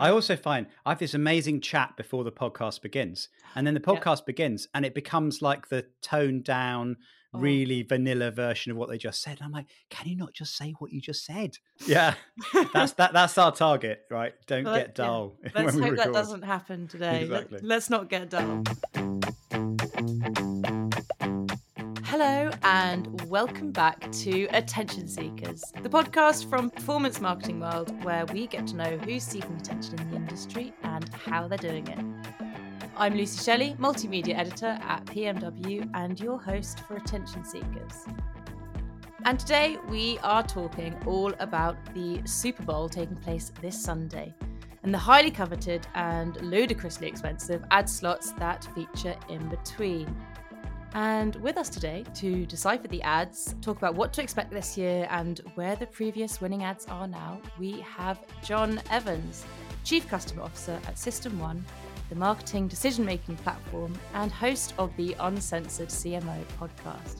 I also find I have this amazing chat before the podcast begins, and then the podcast yeah. begins, and it becomes like the toned down, oh. really vanilla version of what they just said. And I'm like, can you not just say what you just said? Yeah, that's that. That's our target, right? Don't well, get dull. Yeah. Let's hope record. that doesn't happen today. Exactly. Let, us not get dull. And welcome back to Attention Seekers, the podcast from Performance Marketing World, where we get to know who's seeking attention in the industry and how they're doing it. I'm Lucy Shelley, Multimedia Editor at PMW, and your host for Attention Seekers. And today we are talking all about the Super Bowl taking place this Sunday and the highly coveted and ludicrously expensive ad slots that feature in between. And with us today to decipher the ads, talk about what to expect this year, and where the previous winning ads are now, we have Jon Evans, Chief Customer Officer at System1, the marketing decision making platform, and host of the Uncensored CMO podcast.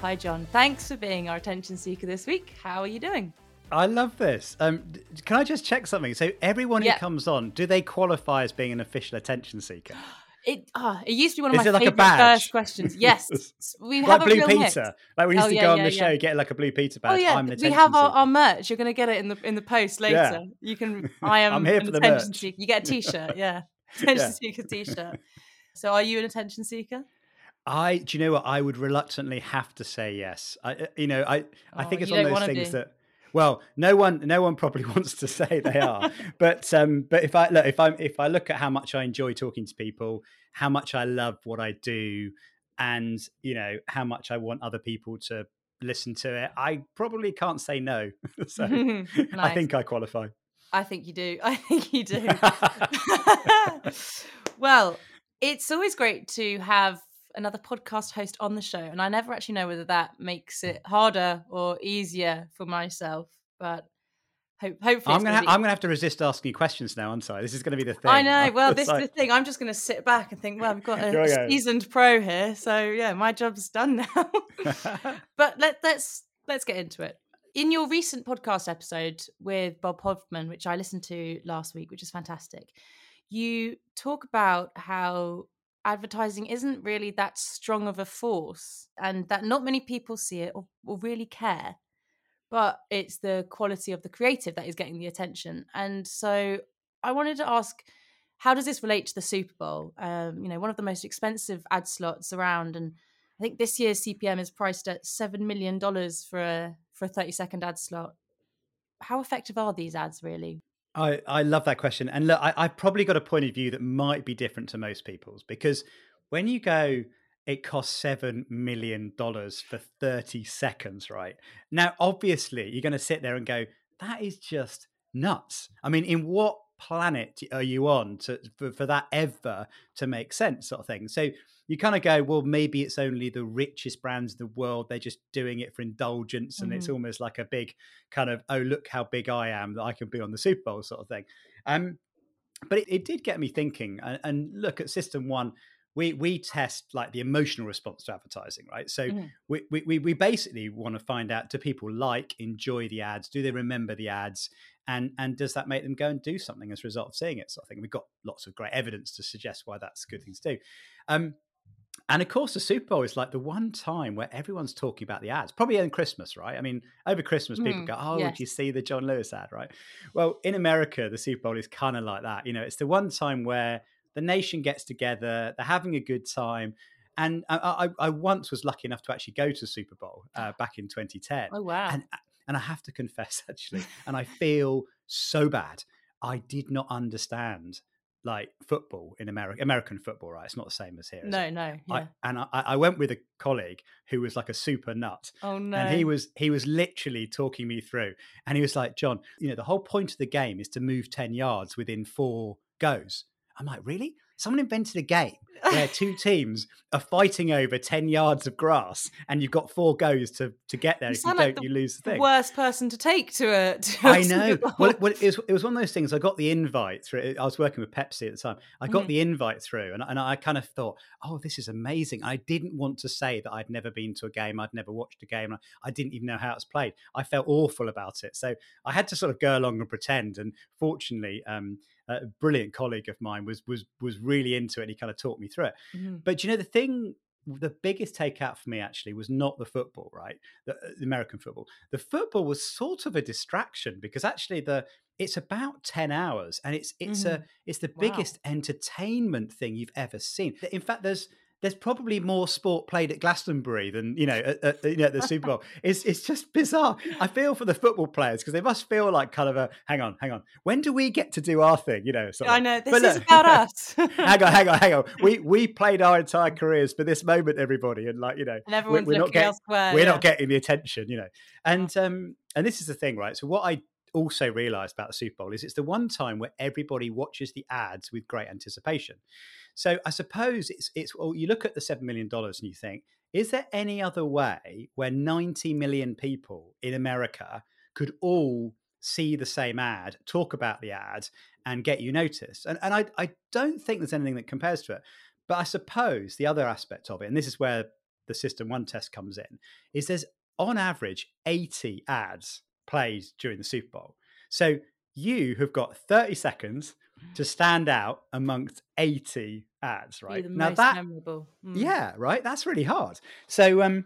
Hi, Jon. Thanks for being our attention seeker this week. How are you doing? I love this. Um, can I just check something? So, everyone who comes on, do they qualify as being an official attention seeker? It oh, it used to be one of Is my favorite like first questions. Yes, we have like Blue Peter. Hit. Like we used oh, to yeah, go on yeah, the show, yeah. get like a Blue Peter badge. Oh yeah, we have our, our, merch. You're going to get it in the in the post later. You can. I am. I'm here for the attention merch. seeker. You get a T-shirt. Yeah, attention seeker T-shirt. So, are you an attention seeker? I do you know what I would reluctantly have to say yes. I uh, you know I I think oh, it's one of those things that well, no one, no one probably wants to say they are. but um, but if I look, if I if I look at how much I enjoy talking to people, how much I love what I do, and you know how much I want other people to listen to it, I probably can't say no. so nice. I think I qualify. I think you do. I think you do. well, it's always great to have another podcast host on the show, and I never actually know whether that makes it harder or easier for myself. But hope, hopefully, I'm gonna, ha- I'm gonna have to resist asking you questions now. I'm sorry. This is gonna be the thing. I know. Well, this like... is the thing. I'm just gonna sit back and think. Well, I've got a seasoned pro here, so yeah, my job's done now. but let, let's let's get into it. In your recent podcast episode with Bob Hoffman, which I listened to last week, which is fantastic, you talk about how advertising isn't really that strong of a force and that not many people see it or, or, really care but it's the quality of the creative that is getting the attention. And so i wanted to ask how does this relate to the super bowl? Um, you know one of the most expensive ad slots around and i think this year's cpm is priced at $7 million for a for a 30 second ad slot. How effective are these ads really I, I love that question. And look, I, I've probably got a point of view that might be different to most people's because when you go, it costs $7 million for 30 seconds, right? Now, obviously, you're going to sit there and go, that is just nuts. I mean, in what planet are you on to for, for that ever to make sense, sort of thing? So, you kind of go, well, maybe it's only the richest brands in the world. They're just doing it for indulgence. And mm-hmm. it's almost like a big kind of, oh, look how big I am that I can be on the Super Bowl sort of thing. Um, but it, it did get me thinking. And, and, look at System1. We, we test like the emotional response to advertising, right? So mm-hmm. we, we, we basically want to find out do people like, enjoy the ads? Do they remember the ads? And, and does that make them go and do something as a result of seeing it? So I think we've got lots of great evidence to suggest why that's a good thing to do. Um, and of course, the Super Bowl is like the one time where everyone's talking about the ads, probably in Christmas, right? I mean, over Christmas, people mm, go, Oh, yes. did you see the John Lewis ad, right? Well, in America, the Super Bowl is kind of like that. You know, it's the one time where the nation gets together, they're having a good time. And I, I, I once was lucky enough to actually go to the Super Bowl uh, back in 2010. Oh, wow. And, and I have to confess, actually, and I feel so bad. I did not understand like football in America, American football, right? It's not the same as here. No, no. Yeah. I, and I, I, went with a colleague who was like a super nut. Oh no! And he was he was literally talking me through, and he was like, "Jon, you know, the whole point of the game is to move ten yards within four goes." I'm like, "Really?" someone invented a game where two teams are fighting over 10 yards of grass and you've got four goes to, to get there. You if you don't, like the you lose the thing. Worst person to take to a. To I know. Well, it, well it, was, it was one of those things. I got the invite through. I was working with Pepsi at the time. I got Mhm. the invite through, and, and I kind of thought, "Oh, this is amazing." I didn't want to say that I'd never been to a game, I'd never watched a game, I, I didn't even know how it's played. I felt awful about it, so I had to sort of go along and pretend. And fortunately, um, a brilliant colleague of mine was was was really into it. and He kind of talked me through it. Mhm. But you know, the thing, the biggest takeout for me actually was not the football, right? The, uh, the American football. The football was sort of a distraction because actually the it's about ten hours, and it's it's a it's the Wow. biggest entertainment thing you've ever seen. In fact, there's there's probably more sport played at Glastonbury than you know at, at, you know, at the Super Bowl. It's it's just bizarre. I feel for the football players because they must feel like kind of a hang on, hang on. When do we get to do our thing? You know, sort of I know this But is look- about us. hang on, hang on, hang on. We we played our entire careers for this moment, everybody, and like you know, and everyone's we're not looking getting- elsewhere. we're yeah. not getting the attention, you know. And um and this is the thing, right? So what I also realized about the Super Bowl is it's the one time where everybody watches the ads with great anticipation. So I suppose it's it's well, you look at the seven million dollars and you think, is there any other way where 90 million people in America could all see the same ad, talk about the ad, and get you noticed? And and I I don't think there's anything that compares to it. But I suppose the other aspect of it, and this is where the System1 test comes in, is there's on average 80 ads played during the Super Bowl. So you have got 30 seconds to stand out amongst 80 ads, right? Now that memorable. Mm. yeah, right. That's really hard. So, um,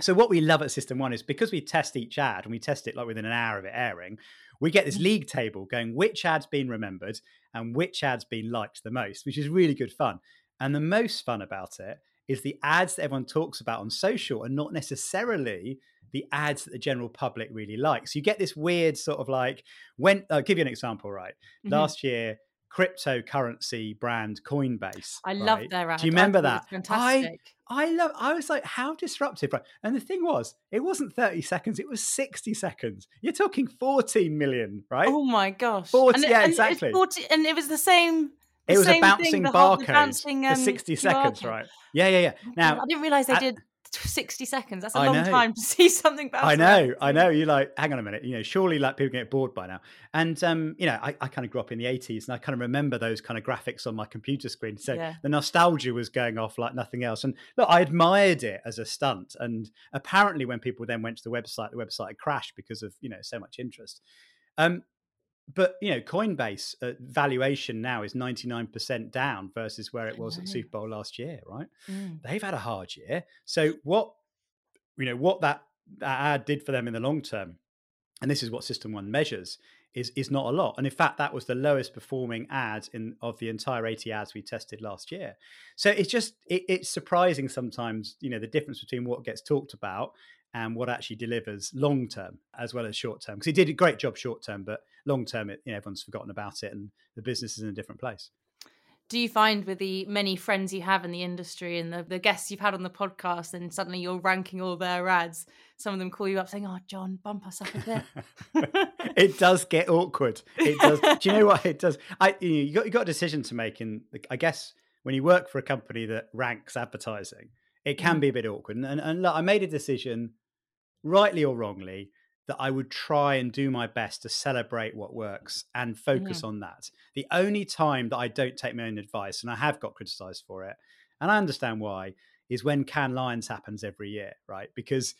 so what we love at System1 is because we test each ad and we test it like within an hour of it airing, we get this league table going which ad's been remembered and which ad's been liked the most, which is really good fun. And the most fun about it is the ads that everyone talks about on social are not necessarily the ads that the general public really likes. You get this weird sort of like when I'll give you an example, right? Mhm. Last year, cryptocurrency brand Coinbase. I love their ad. Do you remember thought that? was I Fantastic. I love. I was like, how disruptive, right? And the thing was, it wasn't thirty seconds; it was sixty seconds. You're talking fourteen million, right? Oh my gosh! 40 and, yeah, and exactly. 40 and it was the same. The it was a thing, bouncing the barcode bouncing, for um, sixty seconds, code. right? Yeah, yeah, yeah. Now I didn't realize they at- did sixty seconds. That's a I long know. time to see something. bounce I around. know, I know. You're like, hang on a minute. You know, surely like people get bored by now. And um, you know, I, I kind of grew up in the '80s, and I kind of remember those kind of graphics on my computer screen. So Yeah. the nostalgia was going off like nothing else. And look, I admired it as a stunt. And apparently, when people then went to the website, the website crashed because of you know so much interest. Um, but you know, Coinbase uh, valuation now is 99% down versus where it was at. Super Bowl last year, right? Mm. they've had a hard year. So what you know what that, that ad did for them in the long term, and this is what System1 measures, is is not a lot. And in fact, that was the lowest performing ad in of the entire 80 ads we tested last year. So it's just it, it's surprising sometimes, you know, the difference between what gets talked about and what actually delivers long term as well as short term. Because he did a great job short term, but long term, you know, everyone's forgotten about it and the business is in a different place. Do you find with the many friends you have in the industry and the, the guests you've had on the podcast, and suddenly you're ranking all their ads? Some of them call you up saying, "Oh, Jon, bump us up a bit." it does get awkward. It does. Do you know what it does? I you, got you got a decision to make, and I guess when you work for a company that ranks advertising, it can Mhm. be a bit awkward. And, and, and look, I made a decision, rightly or wrongly, that I would try and do my best to celebrate what works and focus on that. The only time that I don't take my own advice, and I have got criticised for it, and I understand why, is when Cannes Lions happens every year, right? Because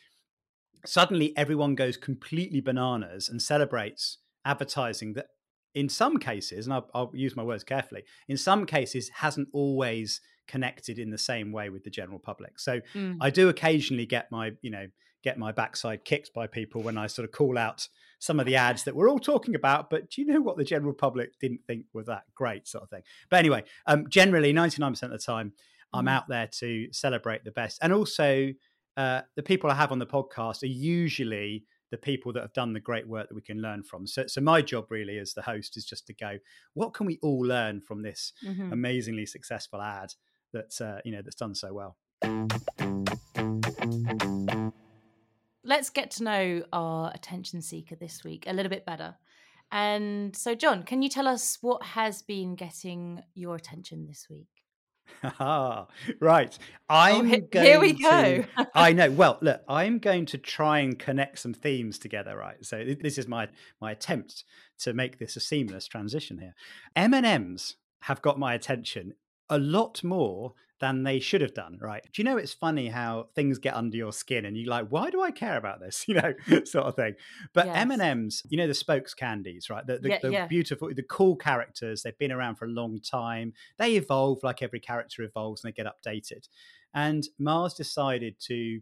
suddenly everyone goes completely bananas and celebrates advertising that in some cases and I'll, I'll, use my words carefully in some cases hasn't always connected in the same way with the general public so Mm. i do occasionally get my you know get my backside kicked by people when i sort of call out some of the ads that we're all talking about but do you know what the general public didn't think were that great sort of thing but anyway um, generally 99% of the time i'm Mhm. out there to celebrate the best and also uh, the people I have on the podcast are usually the people that have done the great work that we can learn from. So, so my job really as the host is just to go, what can we all learn from this Mhm. amazingly successful ad that's uh, you know that's done so well? Let's get to know our attention seeker this week a little bit better. And so, Jon, can you tell us what has been getting your attention this week? right. Oh, I'm oh, here, going here we to, go. I know. Well, look, I'm going to try and connect some themes together, right? So this is my my attempt to make this a seamless transition here. M&Ms have got my attention a lot more than they should have done, right? Do you know it's funny how things get under your skin and you're like, why do I care about this? You know, sort of thing. But yes. M&Ms, you know, the spokes candies, right? The, the, yeah, the yeah. beautiful, the cool characters, they've been around for a long time. They evolve like every character evolves and they get updated. And Mars decided to,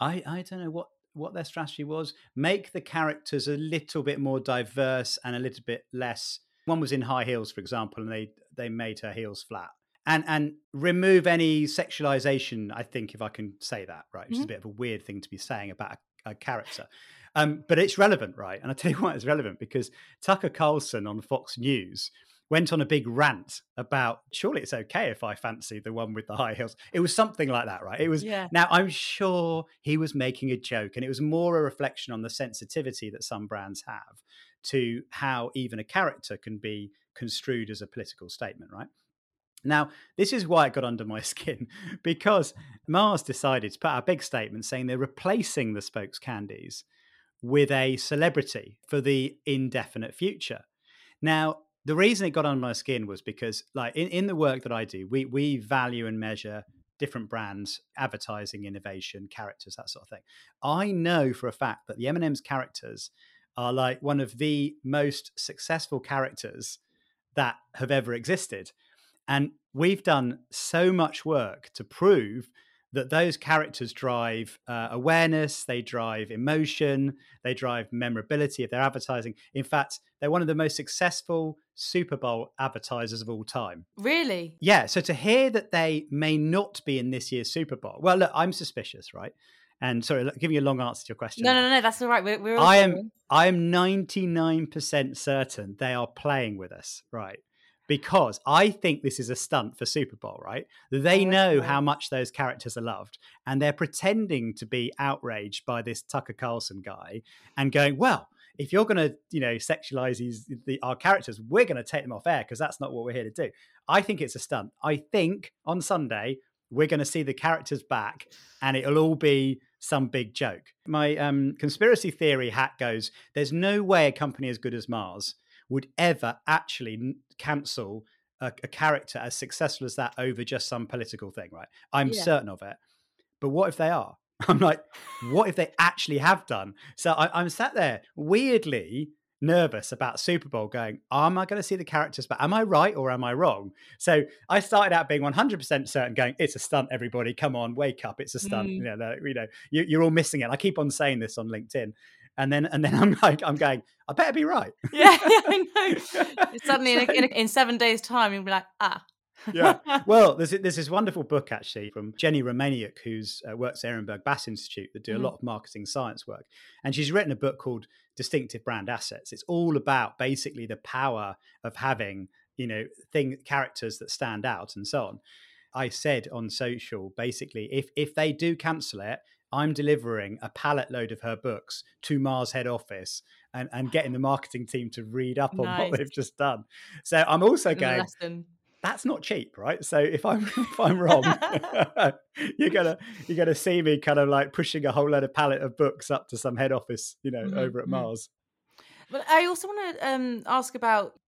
I, I don't know what what their strategy was, make the characters a little bit more diverse and a little bit less. One was in high heels, for example, and they they made her heels flat and and remove any sexualization. I think if I can say that right, which mm-hmm. is a mm-hmm. bit of a weird thing to be saying about a, a character. Um, but it's relevant, right? And I tell you why it's relevant because Tucker Carlson on Fox News went on a big rant about surely it's okay if I fancy the one with the high heels. It was something like that, right? It was yeah. now I'm sure he was making a joke and it was more a reflection on the sensitivity that some brands have to how even a character can be construed as a political statement, right? Now, this is why it got under my skin because Mars decided to put out a big statement saying they're replacing the spokes candies with a celebrity for the indefinite future. Now, the reason it got under my skin was because, like, in, in the work that I do, we we value and measure different brands, advertising, innovation, characters, that sort of thing. I know for a fact that the M&M's characters are like one of the most successful characters that have ever existed. And we've done so much work to prove that those characters drive uh, awareness, they drive emotion, they drive memorability of their advertising. In fact, they're one of the most successful Super Bowl advertisers of all time. Really? Yeah. So to hear that they may not be in this year's Super Bowl, well, look, I'm suspicious, right? And sorry, giving you a long answer to your question. No, no, no, no that's all right. We're, we're I am, I am 99% certain they are playing with us, right? Because I think this is a stunt for Super Bowl, right? They oh, know how much those characters are loved, and they're pretending to be outraged by this Tucker Carlson guy and going, well, if you're going to, you know, sexualize these the, our characters, we're going to take them off air because that's not what we're here to do. I think it's a stunt. I think on Sunday we're going to see the characters back, and it'll all be some big joke. My um, conspiracy theory hat goes: there's no way a company as good as Mars would ever actually cancel a, a, character as successful as that over just some political thing, right? I'm yeah. certain of it. But what if they are? I'm like, what if they actually have done? So I, am sat there weirdly nervous about Super Bowl going, am I going to see the characters But Am I right or am I wrong? So I started out being 100% certain, going, it's a stunt, everybody. Come on, wake up. It's a stunt. Mm. You know, you know you, are all missing it. I keep on saying this on LinkedIn and then and then I'm like I'm going I better be right. yeah, yeah I know. Suddenly so, in, in, in, seven days' time, you'll be like ah. yeah. Well, there's there's this wonderful book actually from Jenni Romaniuk, who's uh, works at Ehrenberg Bass Institute that do mm-hmm. a lot of marketing science work, and she's written a book called Distinctive Brand Assets. It's all about basically the power of having you know thing characters that stand out and so on. I said on social basically if if they do cancel it, I'm delivering a pallet load of her books to Mars head office and, and getting the marketing team to read up on nice. what they've just done. So I'm also going, that's not cheap, right? So if I'm if I'm wrong, you're gonna you're gonna see me kind of like pushing a whole load of pallet of books up to some head office, you know, mm-hmm. over at mm-hmm. Mars. But I also want to um, ask about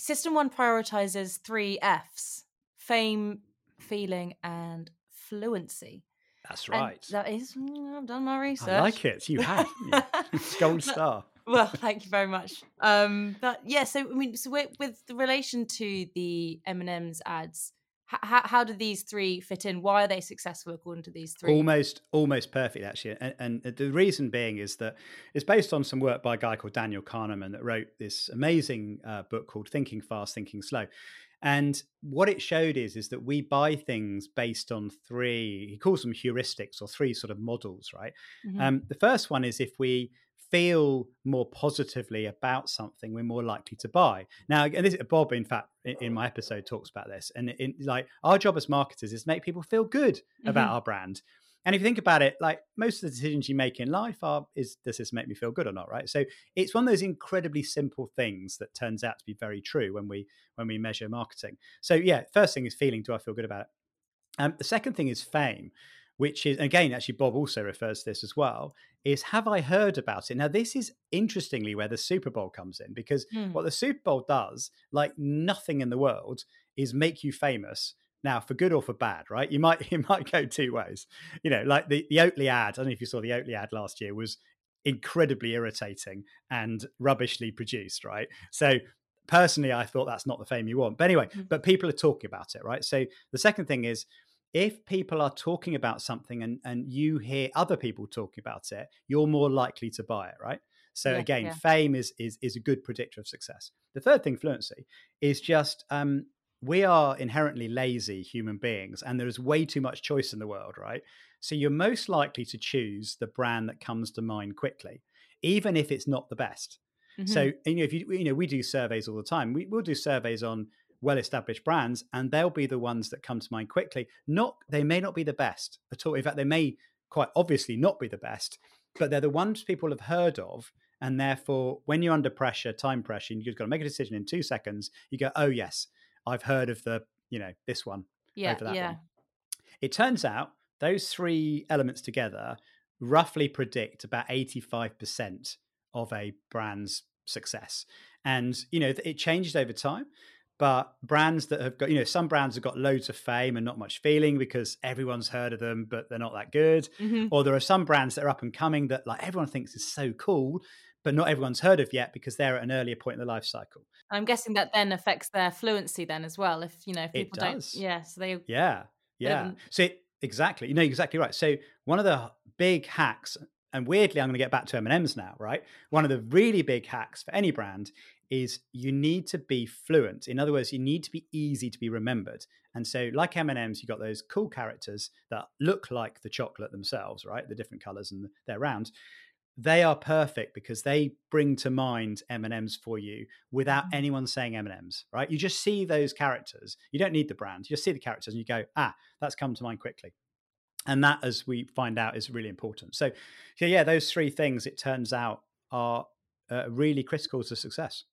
System1 prioritizes three Fs: fame, feeling, and fluency. That's right. And that is, mm, I've done my research. I like it. You have. Gold star. Well, thank you very much. Um, but yeah, so I mean, so with, with the relation to the M and M's ads, how, how do these three fit in? Why are they successful according to these three? Almost, almost perfect actually. And, and the reason being is that it's based on some work by a guy called Daniel Kahneman that wrote this amazing uh, book called Thinking Fast, Thinking Slow. And what it showed is is that we buy things based on three. He calls them heuristics or three sort of models, right? Mm-hmm. Um, the first one is if we feel more positively about something, we're more likely to buy. Now, and this, Bob, in fact, in, in my episode talks about this, and in, like our job as marketers is make people feel good mm-hmm. about our brand. And if you think about it, like most of the decisions you make in life are, is does this make me feel good or not, right? So it's one of those incredibly simple things that turns out to be very true when we when we measure marketing. So yeah, first thing is feeling, do I feel good about it? Um, the second thing is fame, which is again actually Bob also refers to this as well. Is have I heard about it? Now this is interestingly where the Super Bowl comes in because Mm. what the Super Bowl does, like nothing in the world, is make you famous now, for good or for bad, right? You might you might go two ways. You know, like the, the Oatly ad. I don't know if you saw the Oatly ad last year was incredibly irritating and rubbishly produced, right? So personally, I thought that's not the fame you want. But anyway, Mhm. but people are talking about it, right? So the second thing is if people are talking about something and, and you hear other people talking about it, you're more likely to buy it, right? So Yeah, again, yeah. fame is, is is a good predictor of success. The third thing, fluency, is just um, we are inherently lazy human beings, and there is way too much choice in the world, right? So you're most likely to choose the brand that comes to mind quickly, even if it's not the best. Mhm. So you know, if you you know, we do surveys all the time. We, we'll do surveys on well-established brands, and they'll be the ones that come to mind quickly. Not they may not be the best at all. In fact, they may quite obviously not be the best, but they're the ones people have heard of. And therefore, when you're under pressure, time pressure, and you've got to make a decision in two seconds, you go, "Oh yes, I've heard of the you know this one yeah, over that yeah. one." It turns out those three elements together roughly predict about 85% of a brand's success. And, you know, it changes over time. But brands that have got, you know, some brands have got loads of fame and not much feeling because everyone's heard of them, but they're not that good. Mhm. Or there are some brands that are up and coming that like everyone thinks is so cool, but not everyone's heard of yet because they're at an earlier point in the life cycle. I'm guessing that then affects their fluency then as well. If you know, if people don't, yeah, so they Yeah, yeah. So it, exactly, you know exactly right. So one of the big hacks, and weirdly, I'm going to get back to M and M's now. Right, one of the really big hacks for any brand is you need to be fluent. In other words, you need to be easy to be remembered. And so, like M and M's, you got those cool characters that look like the chocolate themselves, right? The different colors and they're round. They are perfect because they bring to mind M and M's for you without Mhm. anyone saying M and M's, right? You just see those characters. You don't need the brand. You just see the characters and you go, ah, that's come to mind quickly. And that, as we find out, is really important. So, so yeah, those three things, it turns out, are uh, really critical to success.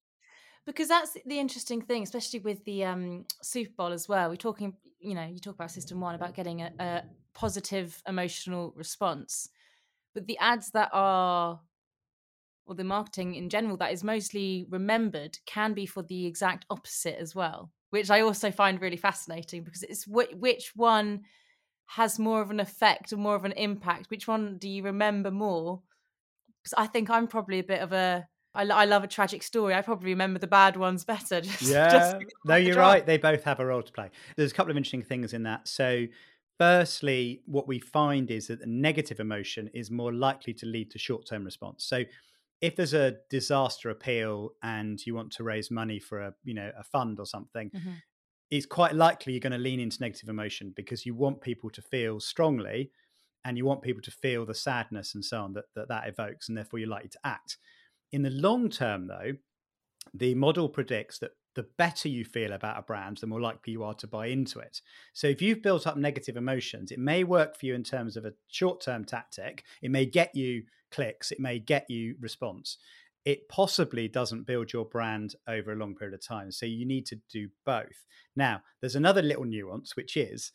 because that's the interesting thing, especially with the um, Super Bowl as well. We're talking, you know, you talk about System1 about getting a, a positive emotional response, but the ads that are, or the marketing in general that is mostly remembered can be for the exact opposite as well, which I also find really fascinating because it's wh- which one has more of an effect or more of an impact. Which one do you remember more? Because I think I'm probably a bit of a I, love a tragic story. I probably remember the bad ones better. Just, Yeah, just no, you're drama. right. They both have a role to play. There's a couple of interesting things in that. So, firstly, what we find is that the negative emotion is more likely to lead to short term response. So, if there's a disaster appeal and you want to raise money for a you know a fund or something, Mhm. it's quite likely you're going to lean into negative emotion because you want people to feel strongly and you want people to feel the sadness and so on that that, that evokes, and therefore you're likely to act. In the long term, though, the model predicts that the better you feel about a brand, the more likely you are to buy into it. So if you've built up negative emotions, it may work for you in terms of a short term tactic. It may get you clicks, it may get you response. It possibly doesn't build your brand over a long period of time. So you need to do both. Now, there's another little nuance, which is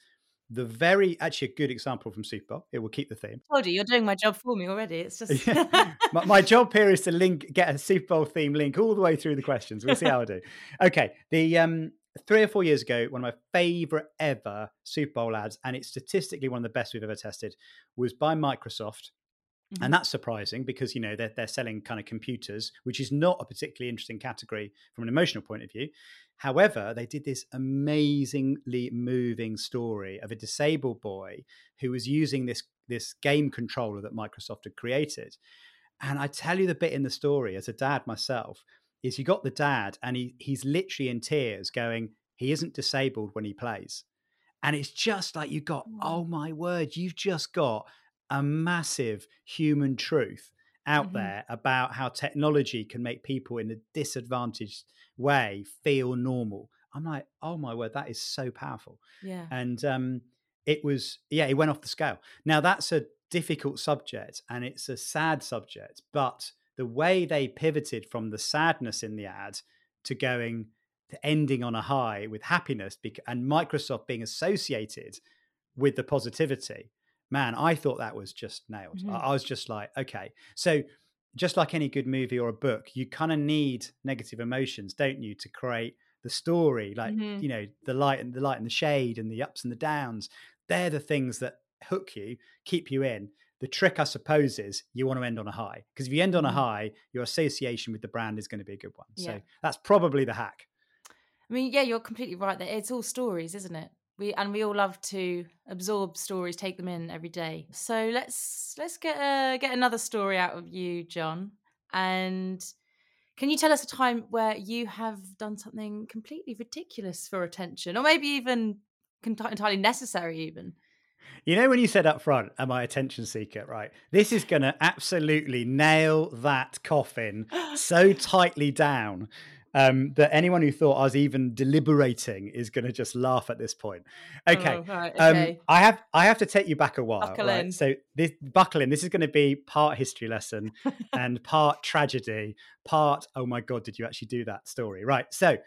the very, actually, a good example from Super Bowl. It will keep the theme. Told you, you're doing my job for me already. It's just Yeah. my, my job here is to link, get a Super Bowl theme link all the way through the questions. We'll see how I do. Okay, the um, three or four years ago, one of my favorite ever Super Bowl ads, and it's statistically one of the best we've ever tested, was by Microsoft. Mhm. And that's surprising because you know they're they're selling kind of computers, which is not a particularly interesting category from an emotional point of view. However, they did this amazingly moving story of a disabled boy who was using this this game controller that Microsoft had created. And I tell you the bit in the story as a dad myself is you got the dad and he he's literally in tears going he isn't disabled when he plays. And it's just like you got Mm. oh my word you've just got a massive human truth out Mhm. there about how technology can make people in a disadvantaged way feel normal. I'm like, oh my word, that is so powerful. yeah. And um, it was yeah, it went off the scale. Now that's a difficult subject and it's a sad subject, but the way they pivoted from the sadness in the ad to going to ending on a high with happiness and Microsoft being associated with the positivity, man, I thought that was just nailed. Mm-hmm. I was just like, okay. So just like any good movie or a book, you kind of need negative emotions, don't you, to create the story, like mm-hmm. you know, the light and the light and the shade and the ups and the downs. They're the things that hook you, keep you in. The trick, I suppose, is you want to end on a high because if you end on a mm-hmm. high, your association with the brand is going to be a good one. Yeah. So that's probably the hack. I mean, yeah, you're completely right. That it's all stories, isn't it? We and we all love to absorb stories, take them in every day. So let's let's get a, get another story out of you, Jon. And can you tell us a time where you have done something completely ridiculous for attention, or maybe even entirely necessary, even? You know, when you said up front, am I attention seeker? Right. This is going to absolutely nail that coffin so tightly down um, that anyone who thought I was even deliberating is going to just laugh at this point. Okay. Oh, right, um, okay. Um, I have I have to take you back a while. Buckle right? in. So this buckle in. This is going to be part history lesson and part tragedy. Part oh my god, did you actually do that story? Right. So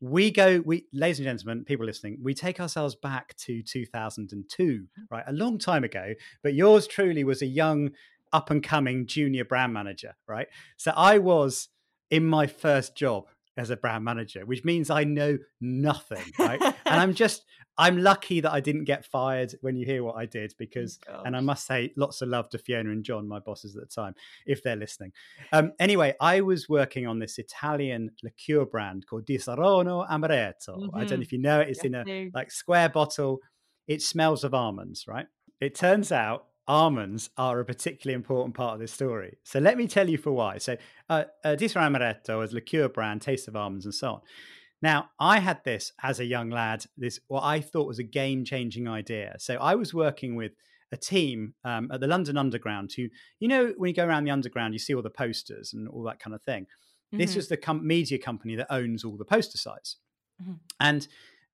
we go we ladies and gentlemen people listening we take ourselves back to 2002 right a long time ago but yours truly was a young up and coming junior brand manager right so i was in my first job as a brand manager, which means I know nothing, right? and I'm just, I'm lucky that I didn't get fired when you hear what I did because, oh, and I must say, lots of love to Fiona and John, my bosses at the time, if they're listening. Um, anyway, I was working on this Italian liqueur brand called Disaronno Amaretto. Mm-hmm. I don't know mm-hmm. if you know it. It's yes, in a like square bottle. It smells of almonds, right? It turns out almonds are a particularly important part of this story. So let me tell you for why. So uh, uh, Amaretto is liqueur brand, taste of almonds and so on. Now, I had this as a young lad, this what I thought was a game changing idea. So I was working with a team um, at the London Underground who, you know, when you go around the Underground, you see all the posters and all that kind of thing. Mm-hmm. This was the com- media company that owns all the poster sites. Mm-hmm. And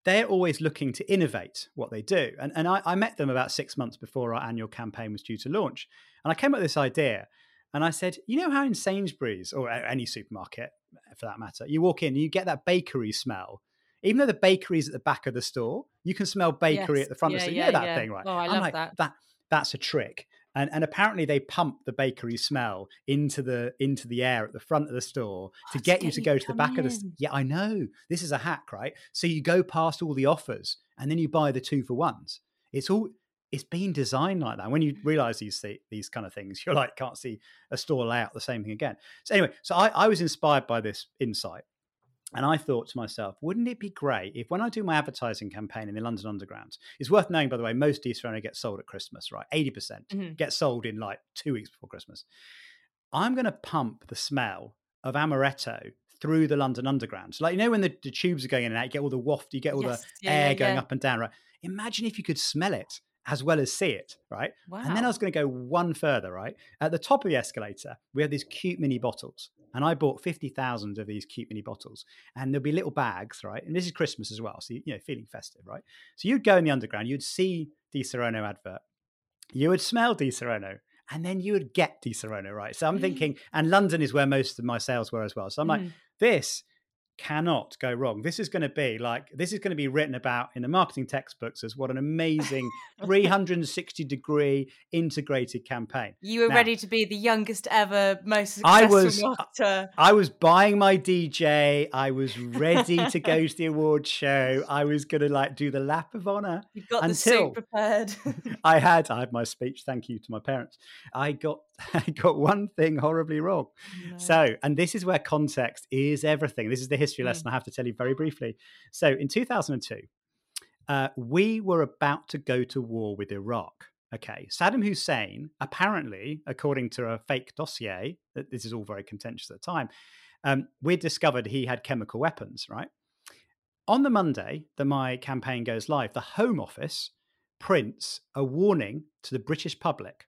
they're always looking to innovate what they do. And, and I, I, met them about six months before our annual campaign was due to launch. And I came up with this idea and I said, you know how in Sainsbury's or any supermarket for that matter, you walk in and you get that bakery smell. Even though the bakery is at the back of the store, you can smell bakery yes. at the front yeah, of the store. Yeah, you know that yeah. thing, right? Oh, I I'm love like, that. that. That's a trick and and apparently they pump the bakery smell into the into the air at the front of the store to oh, get you to go to the back in. of the yeah i know. This is a hack right? So you go past all the offers and then you buy the two for ones. It's all it's been designed like that. When you realize these these kind of things you're like can't see a store layout the same thing again. So anyway so i, I was inspired by this insight and I thought to myself, wouldn't it be great if when I do my advertising campaign in the London Underground, it's worth knowing, by the way, most Disaronno get sold at Christmas, right? 80% mm hmm get sold in like two weeks before Christmas. I'm going to pump the smell of amaretto through the London Underground. So like, you know, when the, the, tubes are going in and out, you get all the waft, you get all yes. the yeah, air yeah, going yeah. up and down, right? Imagine if you could smell it as well as see it, right? Wow. And then I was going to go one further, right? At the top of the escalator, we have these cute mini bottles. And I bought 50,000 of these cute mini bottles. And there'll be little bags, right? And this is Christmas as well. So, you know, feeling festive, right? So you'd go in the underground, you'd see Disaronno advert, you would smell Disaronno, and then you would get Disaronno, right? So I'm mm. thinking, and London is where most of my sales were as well. So I'm mm. like, this cannot go wrong. This is going to be like this is going to be written about in the marketing textbooks as what an amazing 360 degree integrated campaign. You were now, ready to be the youngest ever, most successful I was, marketer. I was buying my DJ. I was ready to go to the award show. I was going to like do the lap of honor. You got the suit prepared. I had. I had my speech. Thank you to my parents. I got I got one thing horribly wrong. No. So, and this is where context is everything. This is the history lesson mm. I have to tell you very briefly. So, in 2002, uh, we were about to go to war with Iraq. Okay, Saddam Hussein, apparently, according to a fake dossier, that this is all very contentious at the time, um, we discovered he had chemical weapons, right? On the Monday that my campaign goes live, the Home Office prints a warning to the British public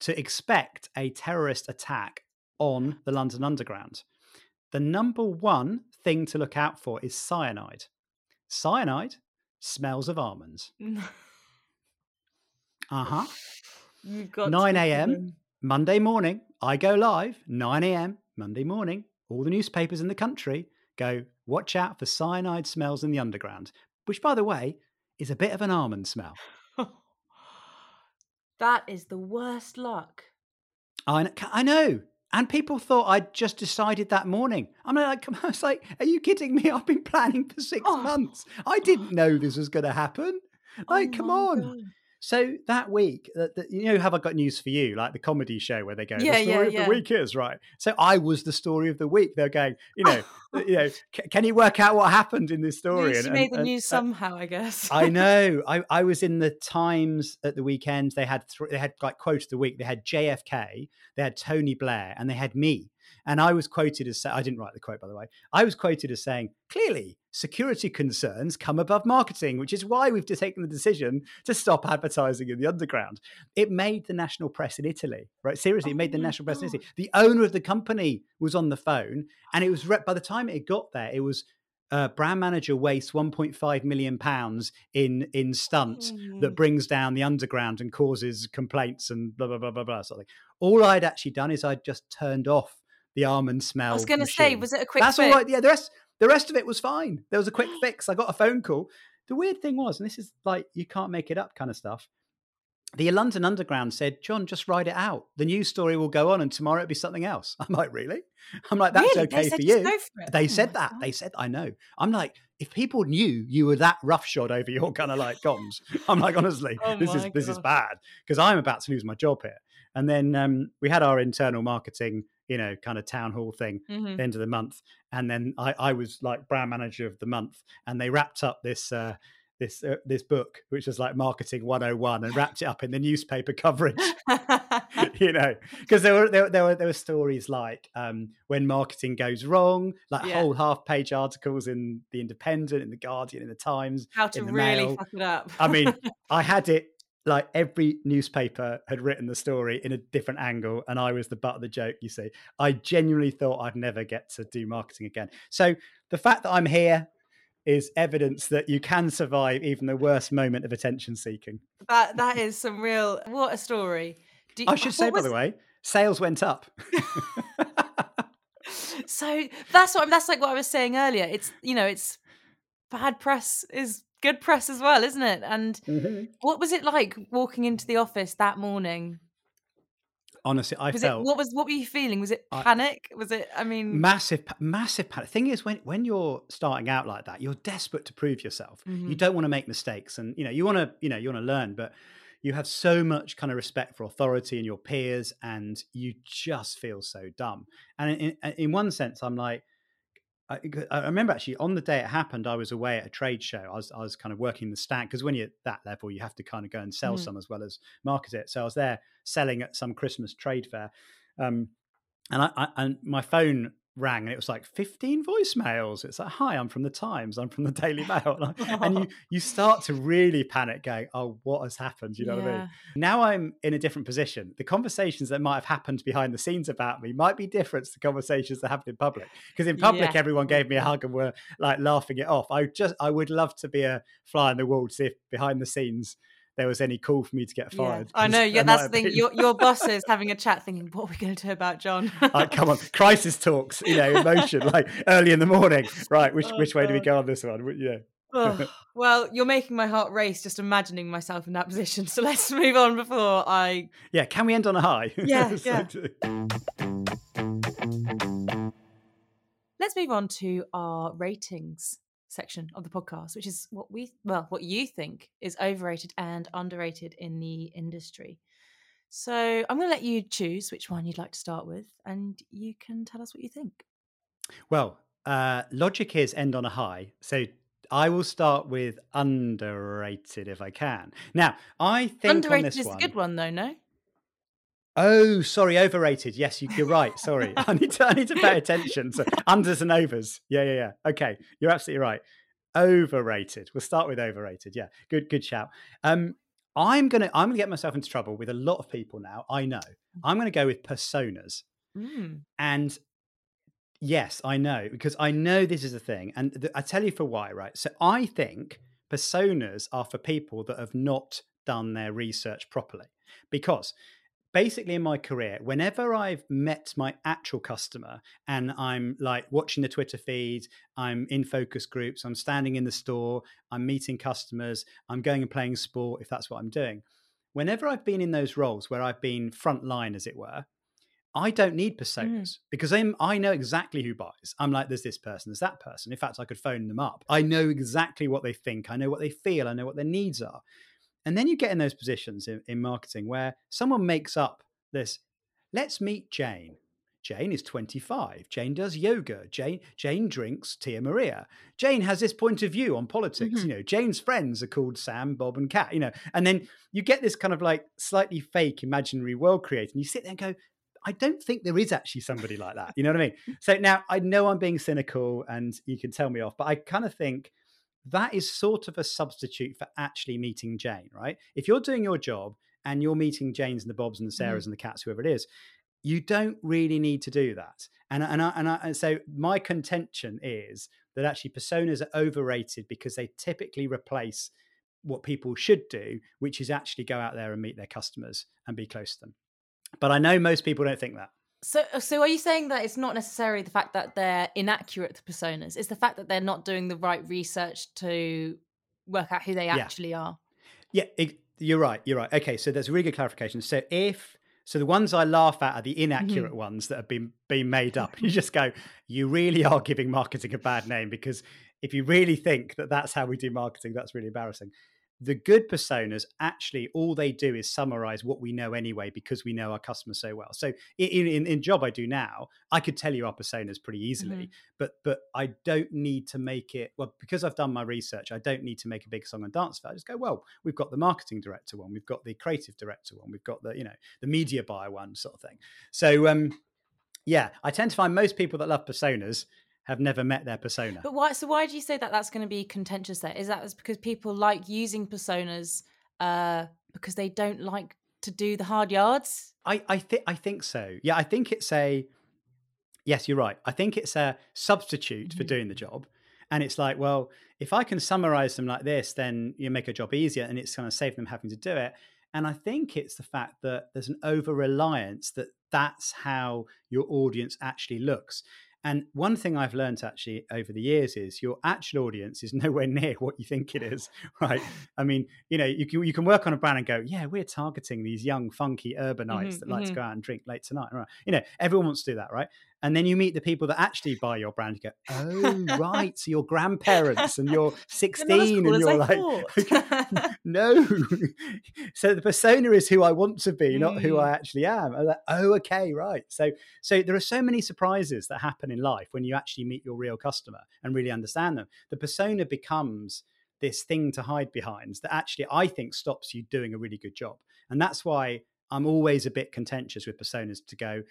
to expect a terrorist attack on the London Underground. The number one thing to look out for is cyanide. Cyanide smells of almonds. Uh huh. You've got 9 a.m. Monday morning, I go live, 9 a.m. Monday morning. All the newspapers in the country go, watch out for cyanide smells in the underground, which, by the way, is a bit of an almond smell. that is the worst luck. I, I know. And people thought I'd just decided that morning. I'm like, come on. I was like, are you kidding me? I've been planning for six Oh. months. I didn't know this was going to happen. Oh like, Oh come on. God. So that week, uh, that, that- you know, have I got news for you? Like the comedy show where they go, Yeah, the story yeah, of yeah. the week is right. So I was the story of the week. They're going, you know, uh, you know, "C- can you work out what happened in this story? you And- made the and- news and- somehow, I guess. I know. I, I was in the Times at the weekend. They had th- they had like quote of the week. They had JFK, they had Tony Blair, and they had me. And I was quoted as I didn't write the quote by the way. I was quoted as saying, "Clearly, security concerns come above marketing, which is why we've taken the decision to stop advertising in the underground." It made the national press in Italy, right? Seriously, it Oh made the national press in Italy. The owner of the company was on the phone, and it was by the time it got there, it was uh, brand manager wastes 1.5 million pounds in in stunt Mm. that brings down the underground and causes complaints and blah blah blah blah blah sort of thing. All I'd actually done is I'd just turned off the almond smell. I was going to say, was it a quick That's fix? all right. Yeah, the rest the rest of it was fine. There was a quick fix. I got a phone call. The weird thing was, and this is like you can't make it up kind of stuff. The London Underground said, "Jon, just write it out. The news story will go on, and tomorrow it'll be something else." I'm like, "Really?" I'm like, "That's Really? Okay for you." for? They Oh said that. God. They said, I know. I'm like, if people knew you were that roughshod over your kind of like comms, I'm like, honestly, Oh this is my this is bad because I'm about to lose my job here. And then um, we had our internal marketing, you know, kind of town hall thing Mhm. end of the month, and then I, I was like brand manager of the month, and they wrapped up this. Uh, this uh, this book, which was like marketing 101, and wrapped it up in the newspaper coverage you know because there were there, there were there were stories like um when marketing goes wrong like Yeah. whole half page articles in the independent in the guardian in the times How to in the really Mail. fuck it up. i mean i had it like every newspaper had written the story in a different angle and i was the butt of the joke you see i genuinely thought i'd never get to do marketing again so the fact that i'm here is evidence that you can survive even the worst moment of attention seeking that that is some real what a story. Do you- i should say what by the way sales went up So that's what that's like what I was saying earlier. It's you know it's bad press is good press as well, isn't it? And Mhm. what was it like walking into the office that morning? Honestly, I Was felt it what was what were you feeling? Was it I- panic? was it? I mean, massive, massive panic. Thing is, when when you're starting out like that, you're desperate to prove yourself. You Mhm. don't want to make mistakes, and you know you want to, you know, you want to learn, but you have so much kind of respect for authority and your peers, and you just feel so dumb. And in, in one sense, I'm like. I, I remember actually on the day it happened, I was away at a trade show. I was, I was kind of working the stand because when you're at that level, you have to kind of go and sell Mhm. some as well as market it. So I was there selling at some Christmas trade fair, um, and I, I and my phone rang and it was like 15 voicemails. It's like, hi, I'm from the Times, I'm from the Daily Mail, and, you you start to really panic, going, oh, what has happened? You know what I mean? Now I'm in a different position. The conversations that might have happened behind the scenes about me might be different to conversations that happened in public. Because in public, Yeah. everyone gave me a hug and were like laughing it off. I just, I would love to be a fly on the wall to see if behind the scenes there was any call for me to get Yeah. fired. I 'cause know. Yeah, that's the thing. been. Your your boss is having a chat, thinking, "What are we going to do about Jon?" like, come on, crisis talks, you know, emotion, like early in the morning. Right, which Oh, which way do we go on this one? Yeah. Ugh. well, you're making my heart race just imagining myself in that position. So let's move on before I. Yeah, can we end on a high? Yeah, So yeah. to- Let's move on to our ratings section of the podcast, which is what we well, what you think is overrated and underrated in the industry. So I'm going to let you choose which one you'd like to start with, and you can tell us what you think. Well, uh, logic is end on a high. So I will start with underrated if I can. Now, I think on Underrated this is one. a good one, though. No, Oh, sorry, overrated. Yes, you, you're right. Sorry, I need to I need to pay attention. So unders and overs. Yeah, yeah, yeah. Okay, you're absolutely right. Overrated. We'll start with overrated. Yeah, good, good shout. Um, I'm gonna I'm gonna get myself into trouble with a lot of people now. I know. I'm gonna go with personas. Mm. And yes, I know because I know this is a thing, and th- I tell you for why. Right. So I think personas are for people that have not done their research properly. Because basically in my career, whenever I've met my actual customer and I'm like watching the Twitter feed, I'm in focus groups, I'm standing in the store, I'm meeting customers, I'm going and playing sport, if that's what I'm doing. Whenever I've been in those roles where I've been front line, as it were, I don't need personas mm. because I'm, I know exactly who buys. I'm like, there's this person, there's that person. In fact, I could phone them up. I know exactly what they think. I know what they feel. I know what their needs are. And then you get in those positions in, in marketing where someone makes up this. Let's meet Jane. Jane is 25. Jane does yoga. Jane Jane drinks Tia Maria. Jane has this point of view on politics. Mm-hmm. You know, Jane's friends are called Sam, Bob, and Cat. You know, and then you get this kind of like slightly fake imaginary world created, and you sit there and go, I don't think there is actually somebody like that. You know what I mean? So now I know I'm being cynical, and you can tell me off, but I kind of think that is sort of a substitute for actually meeting Jane, right? If you're doing your job and you're meeting Janes and the Bobs and the Sarahs mm. and the Cats, whoever it is, you don't really need to do that. And and I, and, I, and so my contention is that actually personas are overrated because they typically replace what people should do, which is actually go out there and meet their customers and be close to them. But I know most people don't think that. So, uh, so are you saying that it's not necessarily the fact that they're inaccurate personas? It's the fact that they're not doing the right research to work out who they actually are. Yeah, it, you're right. You're right. Okay, so there's a really good clarification. So if so, the ones I laugh at are the inaccurate mm-hmm. ones that have been been made up. You just go, you really are giving marketing a bad name because if you really think that that's how we do marketing, that's really embarrassing the good personas actually all they do is summarize what we know anyway because we know our customers so well. So in, in, in job i do now i could tell you our personas pretty easily mm-hmm. but but i don't need to make it well because i've done my research i don't need to make a big song and dance for i just go well we've got the marketing director one we've got the creative director one we've got the you know the media buyer one sort of thing. So um yeah i tend to find most people that love personas have never met their persona. But why? So why do you say that that's going to be contentious? There is that because people like using personas uh, because they don't like to do the hard yards. I I think I think so. Yeah, I think it's a. Yes, you're right. I think it's a substitute mm-hmm. for doing the job. And it's like, well, if I can summarize them like this, then you make a job easier and it's going to save them having to do it. And I think it's the fact that there's an over reliance that that's how your audience actually looks. And one thing I've learned actually over the years is your actual audience is nowhere near what you think it is, right? I mean, you know, you can you can work on a brand and go, yeah, we're targeting these young, funky urbanites mm-hmm, that like mm-hmm. to go out and drink late tonight, right? You know, everyone wants to do that, right? And then you meet the people that actually buy your brand. You go, oh right, so your grandparents and you're 16 and you're like, no. so the persona is who I want to be, mm. not who I mm. actually am. I'm like, oh, okay, right. So so there are so many surprises that happen in life when you actually meet your real customer and really understand them. The persona becomes this thing to hide behind that actually I think stops you doing a really good job. And that's why I'm always a bit contentious with personas to go,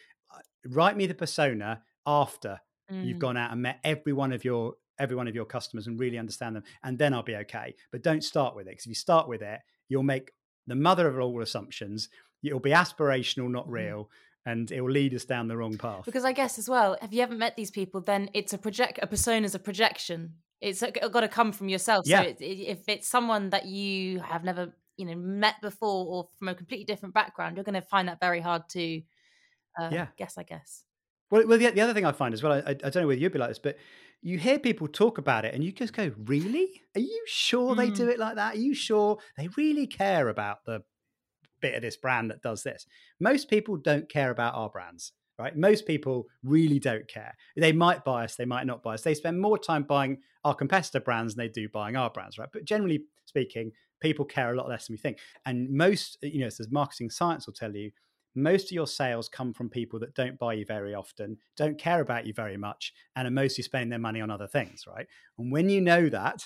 write me the persona after mm. you've gone out and met every one of your every one of your customers and really understand them and then i'll be okay but don't start with it because if you start with it you'll make the mother of all assumptions it'll be aspirational not mm. real and it will lead us down the wrong path because i guess as well if you haven't met these people then it's a project a persona is a projection it's got to come from yourself yeah. so it, if it's someone that you have never you know met before or from a completely different background you're going to find that very hard to uh, yeah. guess, I guess. Well, well, the, the other thing I find as well, I, I don't know whether you'd be like this, but you hear people talk about it and you just go, really? Are you sure mm. they do it like that? Are you sure they really care about the bit of this brand that does this? Most people don't care about our brands, right? Most people really don't care. They might buy us, they might not buy us. They spend more time buying our competitor brands than they do buying our brands, right? But generally speaking, people care a lot less than we think. And most, you know, as marketing science will tell you, most of your sales come from people that don't buy you very often, don't care about you very much, and are mostly spending their money on other things, right? And when you know that,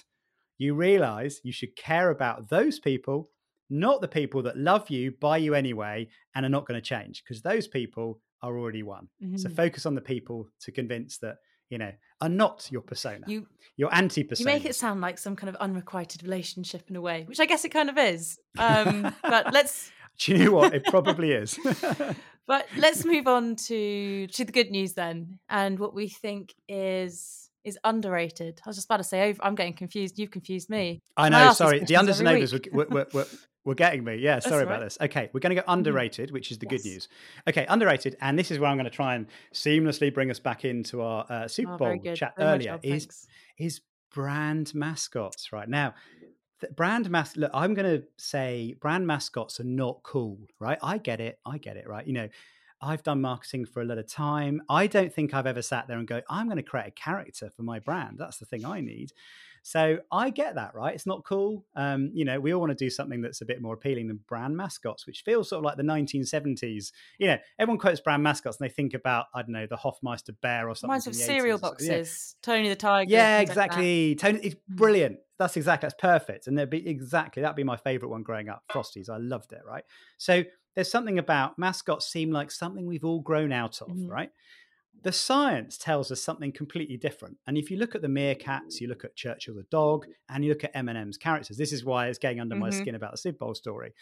you realize you should care about those people, not the people that love you, buy you anyway, and are not going to change, because those people are already won. Mm-hmm. So focus on the people to convince that you know, are not your persona. You, your anti persona. You make it sound like some kind of unrequited relationship in a way, which I guess it kind of is. Um, but let's do you know what? It probably is. but let's move on to to the good news then, and what we think is is underrated. I was just about to say over. I'm getting confused. You've confused me. I know. sorry, the unders and overs were, were, were, We're getting me. Yeah, sorry about this. Okay, we're going to go underrated, which is the yes. good news. Okay, underrated, and this is where I'm going to try and seamlessly bring us back into our uh, Super oh, Bowl chat very earlier. Jon, is is brand mascots right now? Brand mas look i'm going to say brand mascots are not cool right? I get it i get it right? You know i've done marketing for a lot of time. I don't think i've ever sat there and go i'm going to create a character for my brand. That's the thing i need so I get that, right? It's not cool. Um, you know, we all want to do something that's a bit more appealing than brand mascots, which feels sort of like the 1970s. You know, everyone quotes brand mascots and they think about, I don't know, the Hofmeister bear or something. Reminds of cereal 80s. boxes, yeah. Tony the Tiger. Yeah, exactly. Like Tony, it's mm. brilliant. That's exactly, that's perfect. And there'd be exactly, that'd be my favorite one growing up, Frosties. I loved it, right? So there's something about mascots seem like something we've all grown out of, mm-hmm. right? The science tells us something completely different. And if you look at the meerkats, you look at Churchill the dog, and you look at M&M's characters, this is why it's getting under mm-hmm. my skin about the Super Bowl story.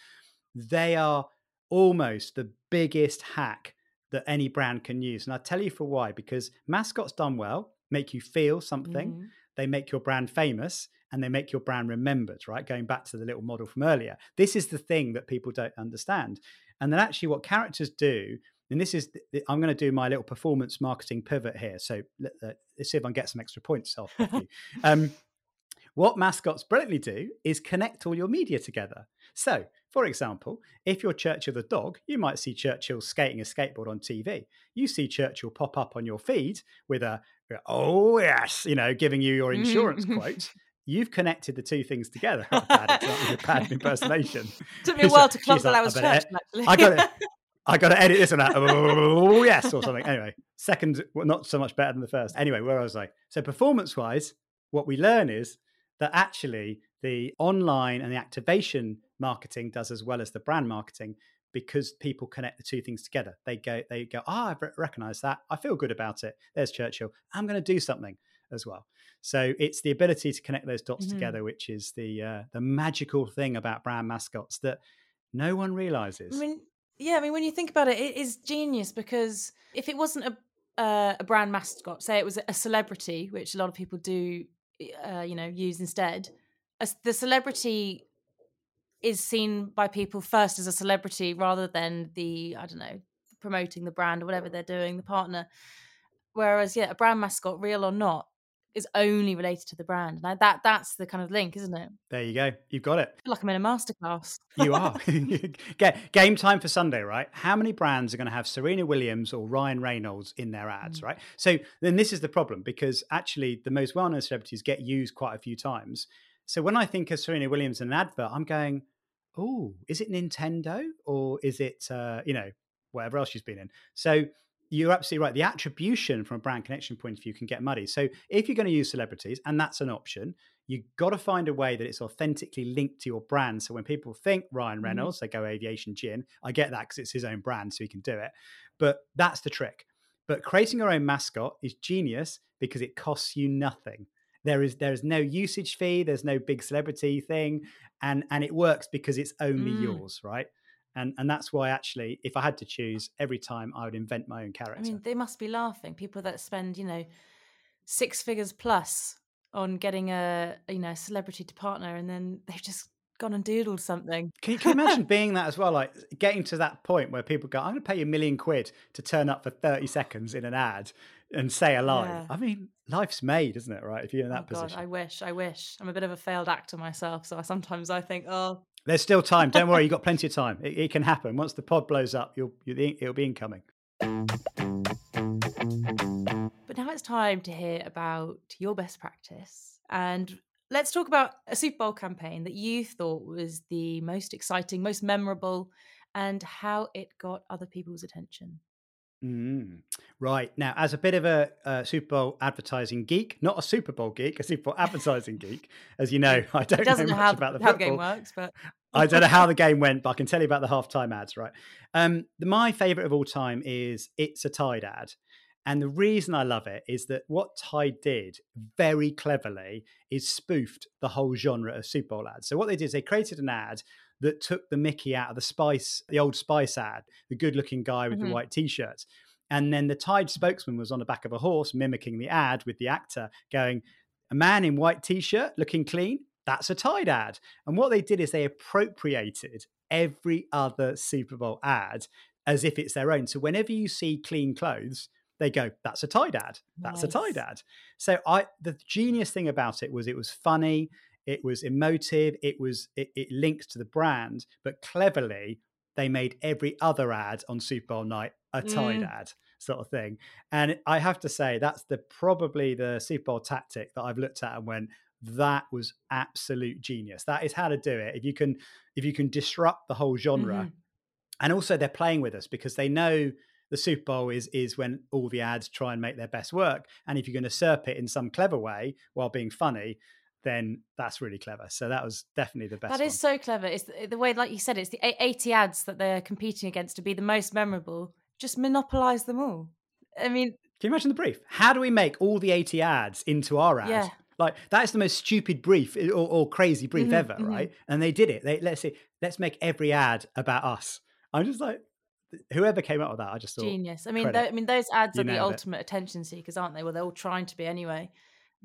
They are almost the biggest hack that any brand can use. And I'll tell you for why, because mascots done well make you feel something, mm-hmm. they make your brand famous, and they make your brand remembered, right? Going back to the little model from earlier. This is the thing that people don't understand. And then actually, what characters do and this is, I'm going to do my little performance marketing pivot here. So let, us see if I can get some extra points off of you. Um, what mascots brilliantly do is connect all your media together. So, for example, if you're Churchill the dog, you might see Churchill skating a skateboard on TV. You see Churchill pop up on your feed with a, oh, yes, you know, giving you your insurance quote you've connected the two things together. Oh, bad, it's not a bad impersonation. Took me a while to clock that I was Churchill. I got it. I got to edit this and that. Oh, yes, or something. Anyway, second, well, not so much better than the first. Anyway, where I was like, so performance wise, what we learn is that actually the online and the activation marketing does as well as the brand marketing because people connect the two things together. They go, they go, ah, oh, I recognize that. I feel good about it. There's Churchill. I'm going to do something as well. So it's the ability to connect those dots mm-hmm. together, which is the uh, the magical thing about brand mascots that no one realizes. I mean, yeah, I mean, when you think about it, it is genius because if it wasn't a uh, a brand mascot, say it was a celebrity, which a lot of people do, uh, you know, use instead, a, the celebrity is seen by people first as a celebrity rather than the I don't know promoting the brand or whatever they're doing, the partner. Whereas, yeah, a brand mascot, real or not, is only related to the brand. Now that that's the kind of link, isn't it? There you go. You've got it. like I'm in a masterclass. you are. Get Game time for Sunday, right? How many brands are going to have Serena Williams or Ryan Reynolds in their ads, mm. right? So then this is the problem because actually the most well-known celebrities get used quite a few times. So when I think of Serena Williams in an advert, I'm going, oh, is it Nintendo or is it, uh, you know, whatever else she's been in? So you're absolutely right. The attribution from a brand connection point of view can get muddy. So if you're going to use celebrities, and that's an option, you've got to find a way that it's authentically linked to your brand. So when people think Ryan mm-hmm. Reynolds, mm-hmm. they go aviation gin. I get that because it's his own brand, so he can do it. But that's the trick. But creating your own mascot is genius because it costs you nothing. There is there is no usage fee. There's no big celebrity thing, and and it works because it's only mm. yours, right? And and that's why actually if i had to choose every time i would invent my own character i mean they must be laughing people that spend you know six figures plus on getting a you know celebrity to partner and then they've just gone and doodled something. Can you, can you imagine being that as well like getting to that point where people go i'm going to pay you a million quid to turn up for 30 seconds in an ad and say a line. Yeah. i mean life's made isn't it right if you're in that oh, position God, i wish i wish. I'm a bit of a failed actor myself so sometimes i think oh there's still time. Don't worry, you've got plenty of time. It, it can happen. Once the pod blows up, you'll, you'll, it'll be incoming. But now it's time to hear about your best practice. And let's talk about a Super Bowl campaign that you thought was the most exciting, most memorable, and how it got other people's attention. Mm, right. Now, as a bit of a, Super Bowl advertising geek, not a Super Bowl geek, a Super Bowl advertising geek, as you know, I don't know much how, about the how football. the game works, but I don't know how the game went, but I can tell you about the halftime ads, right? Um, the, my favorite of all time is It's a Tide ad. And the reason I love it is that what Tide did very cleverly is spoofed the whole genre of Super Bowl ads. So what they did is they created an ad that took the Mickey out of the Spice, the old Spice ad, the good looking guy with mm-hmm. the white t shirts. And then the Tide spokesman was on the back of a horse mimicking the ad with the actor going, a man in white t shirt looking clean. that's a Tide ad. And what they did is they appropriated every other Super Bowl ad as if it's their own. So whenever you see clean clothes, they go, "That's a Tide ad. That's nice. a Tide ad." So I, the genius thing about it was it was funny, it was emotive, it was it, it linked to the brand, but cleverly they made every other ad on Super Bowl night a Tide mm. ad sort of thing. And I have to say that's the probably the Super Bowl tactic that I've looked at and went, that was absolute genius. That is how to do it. If you can if you can disrupt the whole genre. Mm-hmm. And also they're playing with us because they know the Super Bowl is is when all the ads try and make their best work. And if you're going to usurp it in some clever way while being funny, then that's really clever. So that was definitely the best. That is one. so clever. It's the, the way, like you said, it's the 80 ads that they're competing against to be the most memorable. Just monopolize them all. I mean, can you imagine the brief? How do we make all the 80 ads into our ad? Yeah. Like that is the most stupid brief or, or crazy brief mm-hmm, ever, mm-hmm. right? And they did it. They let's see, let's make every ad about us. I'm just like, whoever came up with that, I just thought genius. I mean, th- I mean, those ads are the ultimate it. attention seekers, aren't they? Well, they're all trying to be anyway.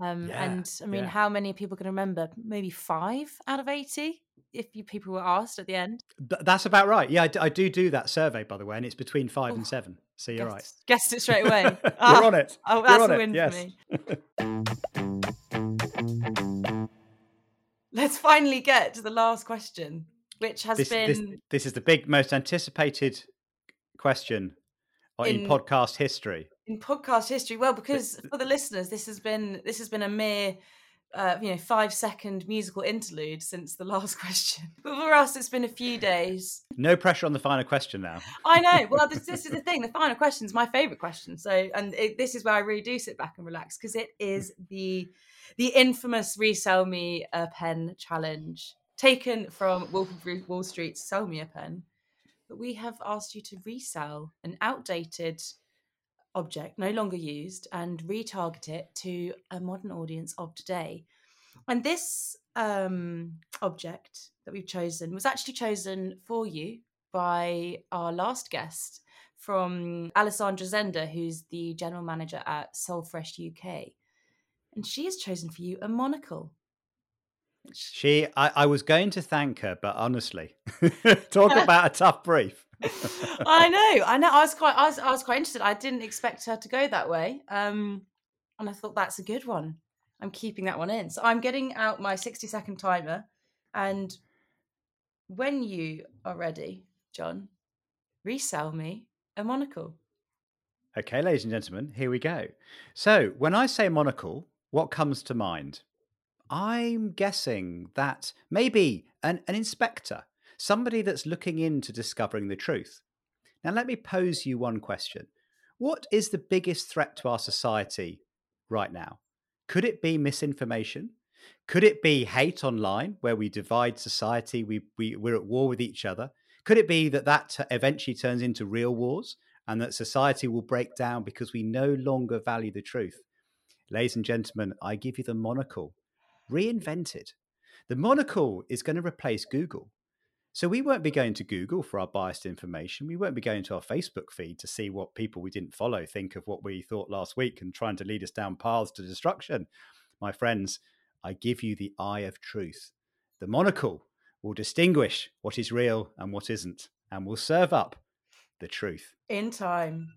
Um, yeah, and I mean, yeah. how many people can remember? Maybe five out of eighty, if you people were asked at the end. Th- that's about right. Yeah, I, d- I do do that survey by the way, and it's between five and seven. So you're guessed, right. Guessed it straight away. you're ah, on it. Oh, that's a win yes. for me. Let's finally get to the last question, which has this, been. This, this, is the big, most anticipated question in, in podcast history in podcast history? Well because for the listeners this has been this has been a mere uh, you know five second musical interlude since the last question. But for us it's been a few days. No pressure on the final question now. I know. Well this, this, is the thing. The final question is my favorite question. So and it, this is where i really do sit back and relax because it is the the infamous resell me a pen challenge taken from wolf of wall street's sell me a pen. But we have asked you to resell an outdated object, no longer used, and retarget it to a modern audience of today. And this um, object that we've chosen was actually chosen for you by our last guest from Alessandra Zender, who's the general manager at Solfresh UK. And she has chosen for you a monocle. She, I, I was going to thank her, but honestly, talk about a tough brief. I know, I know. I was quite, I was, I was quite interested. I didn't expect her to go that way, um, and I thought that's a good one. I'm keeping that one in. So I'm getting out my 60 second timer, and when you are ready, Jon, resell me a monocle. Okay, ladies and gentlemen, here we go. So when I say monocle, what comes to mind? I'm guessing that maybe an, an inspector somebody that's looking into discovering the truth. Now, let me pose you one question What is the biggest threat to our society right now? Could it be misinformation? Could it be hate online, where we divide society, we, we, we're at war with each other? Could it be that that eventually turns into real wars and that society will break down because we no longer value the truth? Ladies and gentlemen, I give you the monocle reinvented. The monocle is going to replace Google. So we won't be going to Google for our biased information. We won't be going to our Facebook feed to see what people we didn't follow think of what we thought last week and trying to lead us down paths to destruction. My friends, I give you the eye of truth. The monocle will distinguish what is real and what isn't, and will serve up the truth. In time.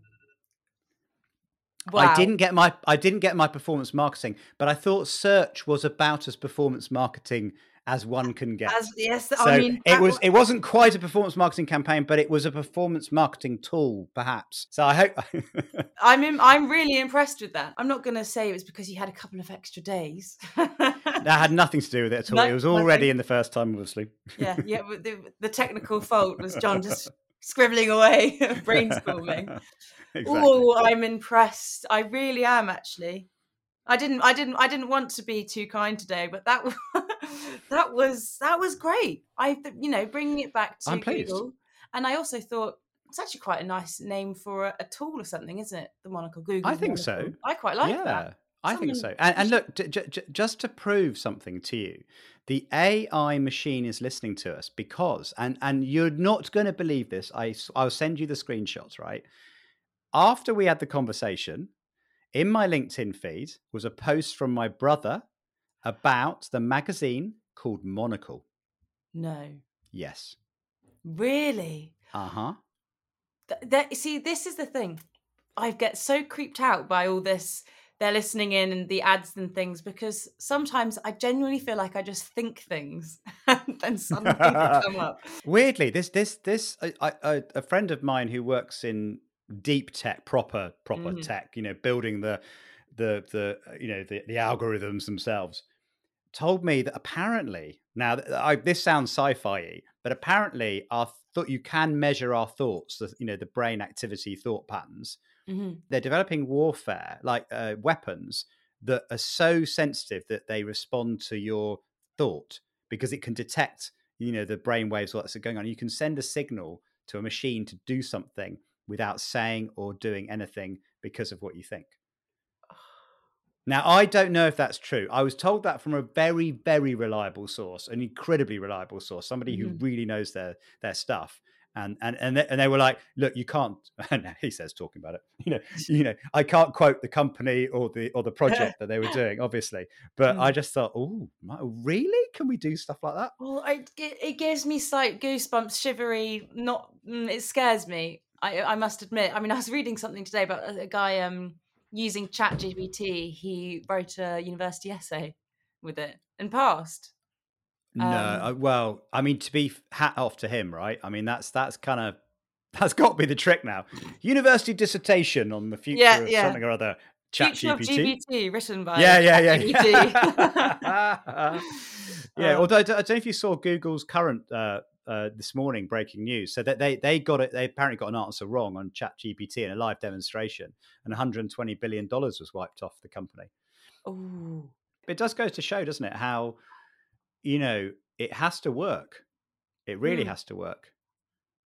Wow. I didn't get my I didn't get my performance marketing, but I thought search was about as performance marketing as one can get. As, yes, so I mean it was, was, it wasn't quite a performance marketing campaign, but it was a performance marketing tool, perhaps. So I hope I'm in, I'm really impressed with that. I'm not going to say it was because you had a couple of extra days. that had nothing to do with it at all. No, it was already nothing. in the first time, obviously. yeah, yeah. The, the technical fault was Jon just scribbling away, brainstorming. Exactly. Oh, I'm impressed. I really am actually. I didn't I didn't I didn't want to be too kind today, but that that was that was great. I you know bringing it back to Google, and I also thought it's actually quite a nice name for a, a tool or something, isn't it? The monocle Google. I think monocle. so. I quite like yeah, that. I think so. And, and look, j- j- just to prove something to you, the AI machine is listening to us because, and and you're not going to believe this. I I'll send you the screenshots. Right after we had the conversation, in my LinkedIn feed was a post from my brother about the magazine called Monocle. No. Yes. Really? Uh huh. Th- that, see, this is the thing. I get so creeped out by all this. They're listening in and the ads and things because sometimes I genuinely feel like I just think things and then suddenly they come up. Weirdly, this this this I, I, a friend of mine who works in deep tech, proper proper Mhm. tech, you know, building the the the uh, you know the, the algorithms themselves, told me that apparently now I, this sounds sci-fi, but apparently our thought you can measure our thoughts, the, you know, the brain activity, thought patterns. Mhm. They're developing warfare like uh, weapons that are so sensitive that they respond to your thought because it can detect you know the brain waves what's going on you can send a signal to a machine to do something without saying or doing anything because of what you think now i don't know if that's true i was told that from a very very reliable source an incredibly reliable source somebody who Mhm. really knows their their stuff and and and they, and they were like look you can't he says talking about it you know you know i can't quote the company or the or the project that they were doing obviously but Mm. i just thought oh really can we do stuff like that Well, I, it, it gives me slight goosebumps, shivery. Not, mm, it scares me. I, I must admit. I mean, I was reading something today about a, a guy um using ChatGPT. He wrote a university essay with it and passed. No, Um, uh, well, I mean, to be hat off to him, right? I mean, that's that's kind of that's got to be the trick now. University dissertation on the future Yeah, of yeah. something or other. Chat Future of GPT. Written by Yeah, yeah, yeah. ChatGPT. Yeah, yeah Um, although I don't I don't know if you saw Google's current uh, uh, this morning breaking news. So that they they got it. They apparently got an answer wrong on Chat GPT in a live demonstration, and 120 billion dollars was wiped off the company. Ooh. it does go to show, doesn't it, how you know it has to work. It really Mm. has to work.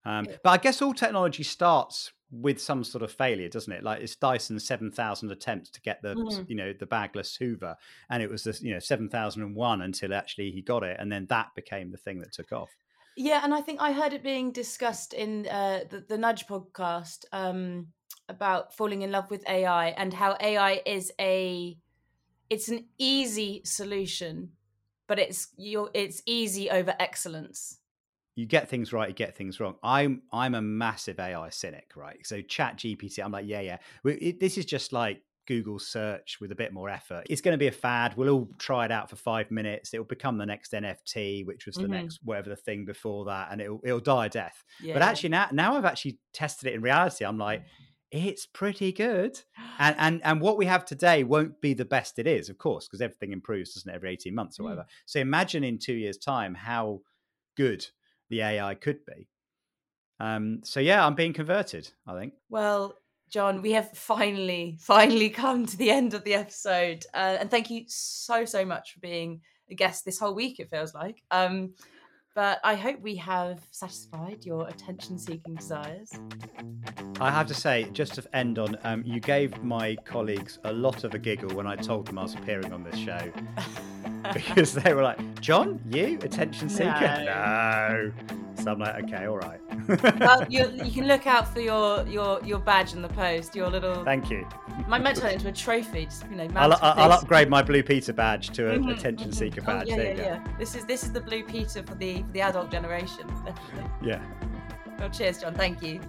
Um, but I guess all technology starts with some sort of failure, doesn't it? Like it's Dyson's seven thousand attempts to get the Mm. you know the bagless Hoover, and it was this you know seven thousand and one until actually he got it, and then that became the thing that took off. Yeah, and I think I heard it being discussed in uh, the, the Nudge podcast um, about falling in love with AI and how AI is a it's an easy solution, but it's you it's easy over excellence. you get things right, you get things wrong. I'm I'm a massive AI cynic, right? So Chat GPT, I'm like, yeah, yeah. It, this is just like Google search with a bit more effort. It's going to be a fad. We'll all try it out for five minutes. It'll become the next NFT, which was the Mhm. next whatever the thing before that, and it'll it'll die a death. Yeah. But actually now now I've actually tested it in reality. I'm like, it's pretty good. And and and what we have today won't be the best it is, of course, because everything improves, doesn't it, every 18 months or Mm. whatever. So imagine in two years' time how good the AI could be. Um, so yeah, I'm being converted, I think. Well, Jon, we have finally, finally come to the end of the episode, uh, and thank you so, so much for being a guest this whole week. It feels like, um, but I hope we have satisfied your attention-seeking desires. I have to say, just to end on, um, you gave my colleagues a lot of a giggle when I told them I was appearing on this show because they were like, "Jon, you attention seeker?" No. So I'm like, "Okay, all right." well, you, you can look out for your your your badge in the post. Your little. Thank you. Might might turn it into a trophy. Just you know. I'll, I'll, I'll upgrade my Blue Peter badge to an Mhm, attention mhm. seeker Oh, badge. yeah, there yeah, yeah. This is this is the blue Peter for the for the adult generation. Definitely. Yeah, Well, cheers, Jon. Thank you.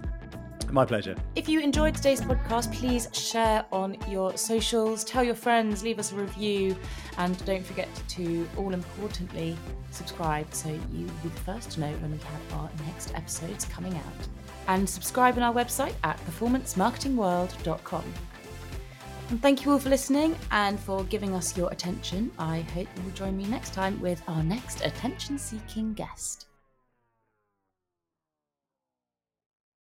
My pleasure. If you enjoyed today's podcast, please share on your socials, tell your friends, leave us a review, and don't forget to, all importantly, subscribe so you will be the first to know when we have our next episodes coming out. And subscribe on our website at performancemarketingworld.com. And thank you all for listening and for giving us your attention. I hope you will join me next time with our next attention seeking guest.